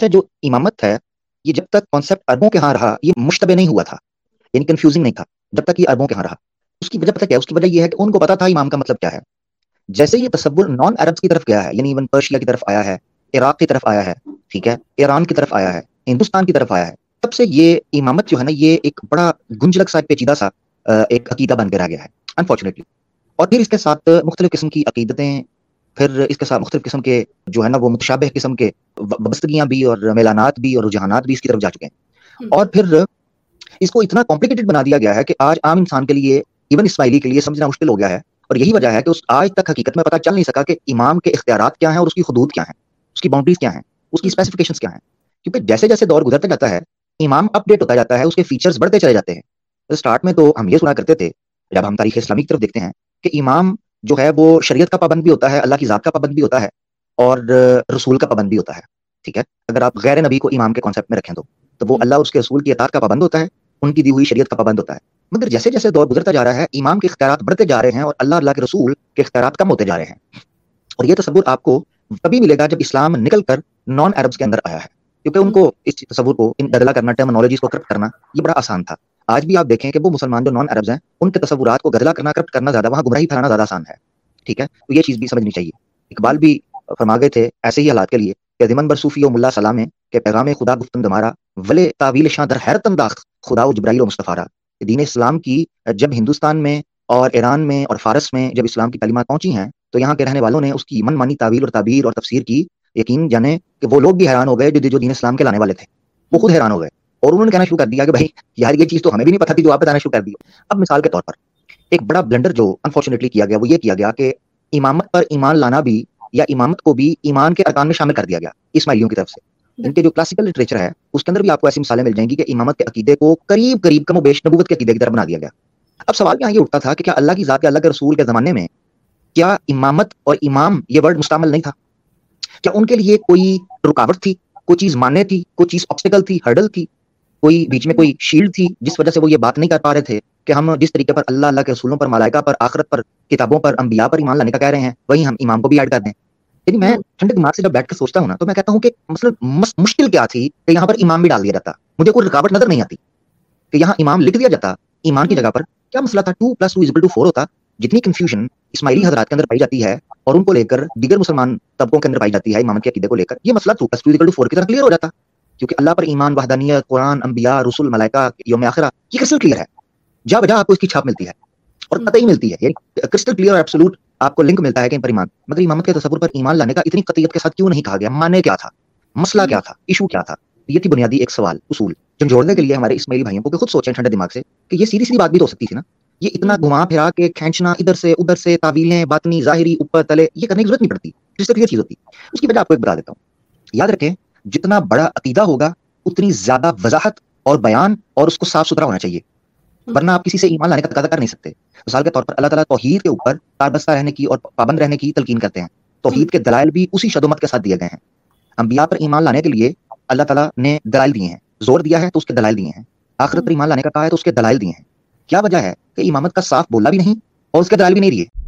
اچھا جو امامت ہے، یہ جب تک کانسیپٹ اربوں کے ہاں رہا، یہ مشتبہ نہیں ہوا تھا یعنی کنفیوزنگ نہیں تھا، جب تک یہ اربوں کے ہاں رہا۔ اس کی وجہ پتہ کیا اس کی وجہ یہ ہے کہ ان کو پتا تھا امام کا مطلب کیا ہے۔ جیسے یہ تصور نان عربس کی طرف گیا ہے یعنی ایون پرشیا کی طرف آیا ہے عراق کی طرف آیا ہے، ٹھیک ہے؟ ایران کی طرف آیا ہے ہندوستان کی طرف آیا ہے۔ تب سے یہ امامت جو ہے نا، یہ ایک بڑا گنجلک سا پیچیدہ سا ایک عقیدہ بن کے رہ گیا ہے انفارچونیٹلی اور پھر اس کے ساتھ مختلف قسم کی عقیدتیں پھر اس کے ساتھ مختلف قسم کے جو ہے نا وہ متشابہ قسم کے وابستگیاں بھی اور میلانات بھی اور رجحانات بھی اس کی طرف جا چکے ہیں۔ اور پھر اس کو اتنا کمپلیکیٹڈ بنا دیا گیا ہے کہ آج عام انسان کے لیے ایون اسماعیلی کے لیے سمجھنا مشکل ہو گیا ہے۔ اور یہی وجہ ہے کہ اس آج تک حقیقت میں پتہ چل نہیں سکا کہ امام کے اختیارات کیا ہیں اور اس کی حدود کیا ہیں اس کی باؤنڈریز کیا ہیں اس کی اسپیسیفکیشنس کیا ہیں۔ کیونکہ جیسے جیسے دور گزرتا جاتا ہے امام اپ ڈیٹ ہوتا جاتا ہے اس کے فیچرز بڑھتے چلے جاتے ہیں۔ اسٹارٹ میں تو ہم یہ سنا کرتے تھے جب ہم تاریخ اسلامی کی طرف دیکھتے ہیں کہ امام جو ہے وہ شریعت کا پابند بھی ہوتا ہے، اللہ کی ذات کا پابند بھی ہوتا ہے اور رسول کا پابند بھی ہوتا ہے، ٹھیک ہے؟ اگر آپ غیر نبی کو امام کے کانسیپٹ میں رکھیں تو تو وہ اللہ اس کے رسول کی اطاعت کا پابند ہوتا ہے، ان کی دی ہوئی شریعت کا پابند ہوتا ہے۔ مگر جیسے جیسے دور گزرتا جا رہا ہے، امام کے اختیارات بڑھتے جا رہے ہیں اور اللہ اللہ کے رسول کے اختیارات کم ہوتے جا رہے ہیں۔ اور یہ تصور آپ کو تبھی ملے گا جب اسلام نکل کر نان عربس کے اندر آیا ہے۔ کیونکہ ان کو اس تصور کو، ان بدلا کرنا ٹرمنالوجیز کو کرپٹ کرنا، یہ بڑا آسان تھا۔ آج بھی آپ دیکھیں کہ وہ مسلمان جو نان عربز ہیں، ان کے تصورات کو گدلا کرنا، کرپٹ کرنا زیادہ وہاں گمراہی پھیلانا زیادہ آسان ہے۔ ٹھیک ہے؟ تو یہ چیز بھی سمجھنی چاہیے۔ اقبال بھی فرما گئے تھے ایسے ہی حالات کے لیے کہ دمن بر صوفی و ملا سلام کہ پیغام خدا گفتن دمارا، ولے تعویل شاہ در حیرت انداز خدا و جبرائیل و مصطفیٰ دین اسلام کی جب ہندوستان میں اور ایران میں اور فارس میں جب اسلام کی تعلیمات پہنچی ہیں، تو یہاں کے رہنے والوں نے اس کی من مانی تعویل اور تعبیر اور تفسیر کی یقین، جانے کہ وہ لوگ بھی حیران ہو گئے جو دین اسلام کے لانے والے تھے۔ وہ خود حیران ہو گئے۔ اور انہوں نے کہنا شروع کر دیا کہ بھائی یار یہ چیز تو ہمیں بھی نہیں پتا تھی جو آپ بتانا شروع کر دی۔ اب مثال کے طور پر ایک بڑا بلنڈر جو انفارچونیٹلی کیا گیا وہ یہ کیا گیا کہ امامت پر ایمان لانا بھی یا امامت کو بھی ایمان کے ارکان میں شامل کر دیا گیا اسماعیلیوں کی طرف سے۔ ان کے جو کلاسیکل لٹریچر ہے اس کے اندر بھی آپ کو ایسی مثالیں مل جائیں گی کہ امامت کے عقیدے کو قریب قریب کم و بیش نبوت کے عقیدے کی طرف بنا دیا گیا۔ اب سوال یہاں یہ اٹھتا تھا کہ کیا اللہ کی ذات کے اللہ کے رسول کے زمانے میں کیا امامت اور امام یہ ورڈ مستعمل نہیں تھا؟ کیا ان کے لیے کوئی رکاوٹ تھی؟ کوئی چیز ماننے تھی؟ کوئی چیز آبسٹیکل تھی؟ ہرڈل تھی؟ کوئی بیچ میں کوئی شیلڈ تھی جس وجہ سے وہ یہ بات نہیں کر پا رہے تھے کہ ہم جس طریقے پر اللہ اللہ کے رسولوں پر، ملائکہ پر، آخرت پر، کتابوں پر، انبیاء پر ایمان لانے کا کہہ رہے ہیں، وہی ہم امام کو بھی ایڈ کر دیں۔ یعنی میں ٹھنڈے دماغ سے جب بیٹھ کر سوچتا ہوں نا، تو میں کہتا ہوں کہ مثلاً مشکل کیا تھی کہ یہاں پر امام بھی ڈال دیا جاتا۔ مجھے کوئی رکاوٹ نظر نہیں آتی کہ یہاں امام لکھ دیا جاتا۔ ایمان کی جگہ پر کیا مسئلہ تھا؟ Two plus two is equal to four ہوتا۔ جتنی کنفیوژن اسماعیلی حضرات کے اندر پائی جاتی ہے اور ان کو لے کر دیگر مسلمان طبقوں کے اندر پائی جاتی ہے، امامت کے عقیدے کو لے کر، یہ مسئلہ two plus two is equal to four کی طرح کلیئر ہو جاتا۔ کیونکہ اللہ پر ایمان وحدانیت قرآن انبیاء رسول ملائکہ یوم آخرہ یہ کرسٹل کلیئر ہے۔ جا بجا آپ کو اس کی چھاپ ملتی ہے اور ہی ملتی ہے۔ یعنی کرسٹل کلیئر اور ایبسولوٹ آپ کو لنک ملتا ہے کہ ان پر ایمان۔ مگر امامت کے تصور پر ایمان لانے کا اتنی قطعیت کے ساتھ کیوں نہیں کہا گیا؟ مانے کیا تھا؟ مسئلہ کیا تھا؟ ایشو کیا تھا؟ یہ تھی بنیادی ایک سوال اصول۔ جو جوڑنے کے لیے ہمارے اسماعیلی بھائیوں کو خود سوچیں ٹھنڈے دماغ سے کہ یہ سیدھی سیدھی بات بھی تو ہو سکتی تھی نا۔ یہ اتنا گھما پھرا کے کھینچنا ادھر سے ادھر سے تعویلیں باطنی ظاہری اوپر تلے یہ کرنے کی ضرورت نہیں پڑتی۔ جس سے کلیئر چیز ہوتی۔ اس کی وجہ آپ کو ایک بتا دیتا ہوں۔ یاد رکھیں جتنا بڑا عقیدہ ہوگا، اتنی زیادہ وضاحت اور بیان اور اس کو صاف ستھرا ہونا چاہیے۔ ورنہ آپ کسی سے ایمان لانے کا تقاضا کر نہیں سکتے۔ مثال کے طور پر اللہ تعالیٰ توحید کے اوپر کاربستہ رہنے کی اور پابند رہنے کی تلقین کرتے ہیں۔ توحید کے دلائل بھی اسی شدومت کے ساتھ دیے گئے ہیں۔ انبیاء پر ایمان لانے کے لیے اللہ تعالیٰ نے دلائل دیے ہیں۔ زور دیا ہے تو اس کے دلائل دیے ہیں۔ آخرت پر ایمان لانے کا کہا ہے تو اس کے دلائل دیے ہیں۔ کیا وجہ ہے کہ امامت کا صاف بولا بھی نہیں اور اس کے دلائل بھی نہیں دیے؟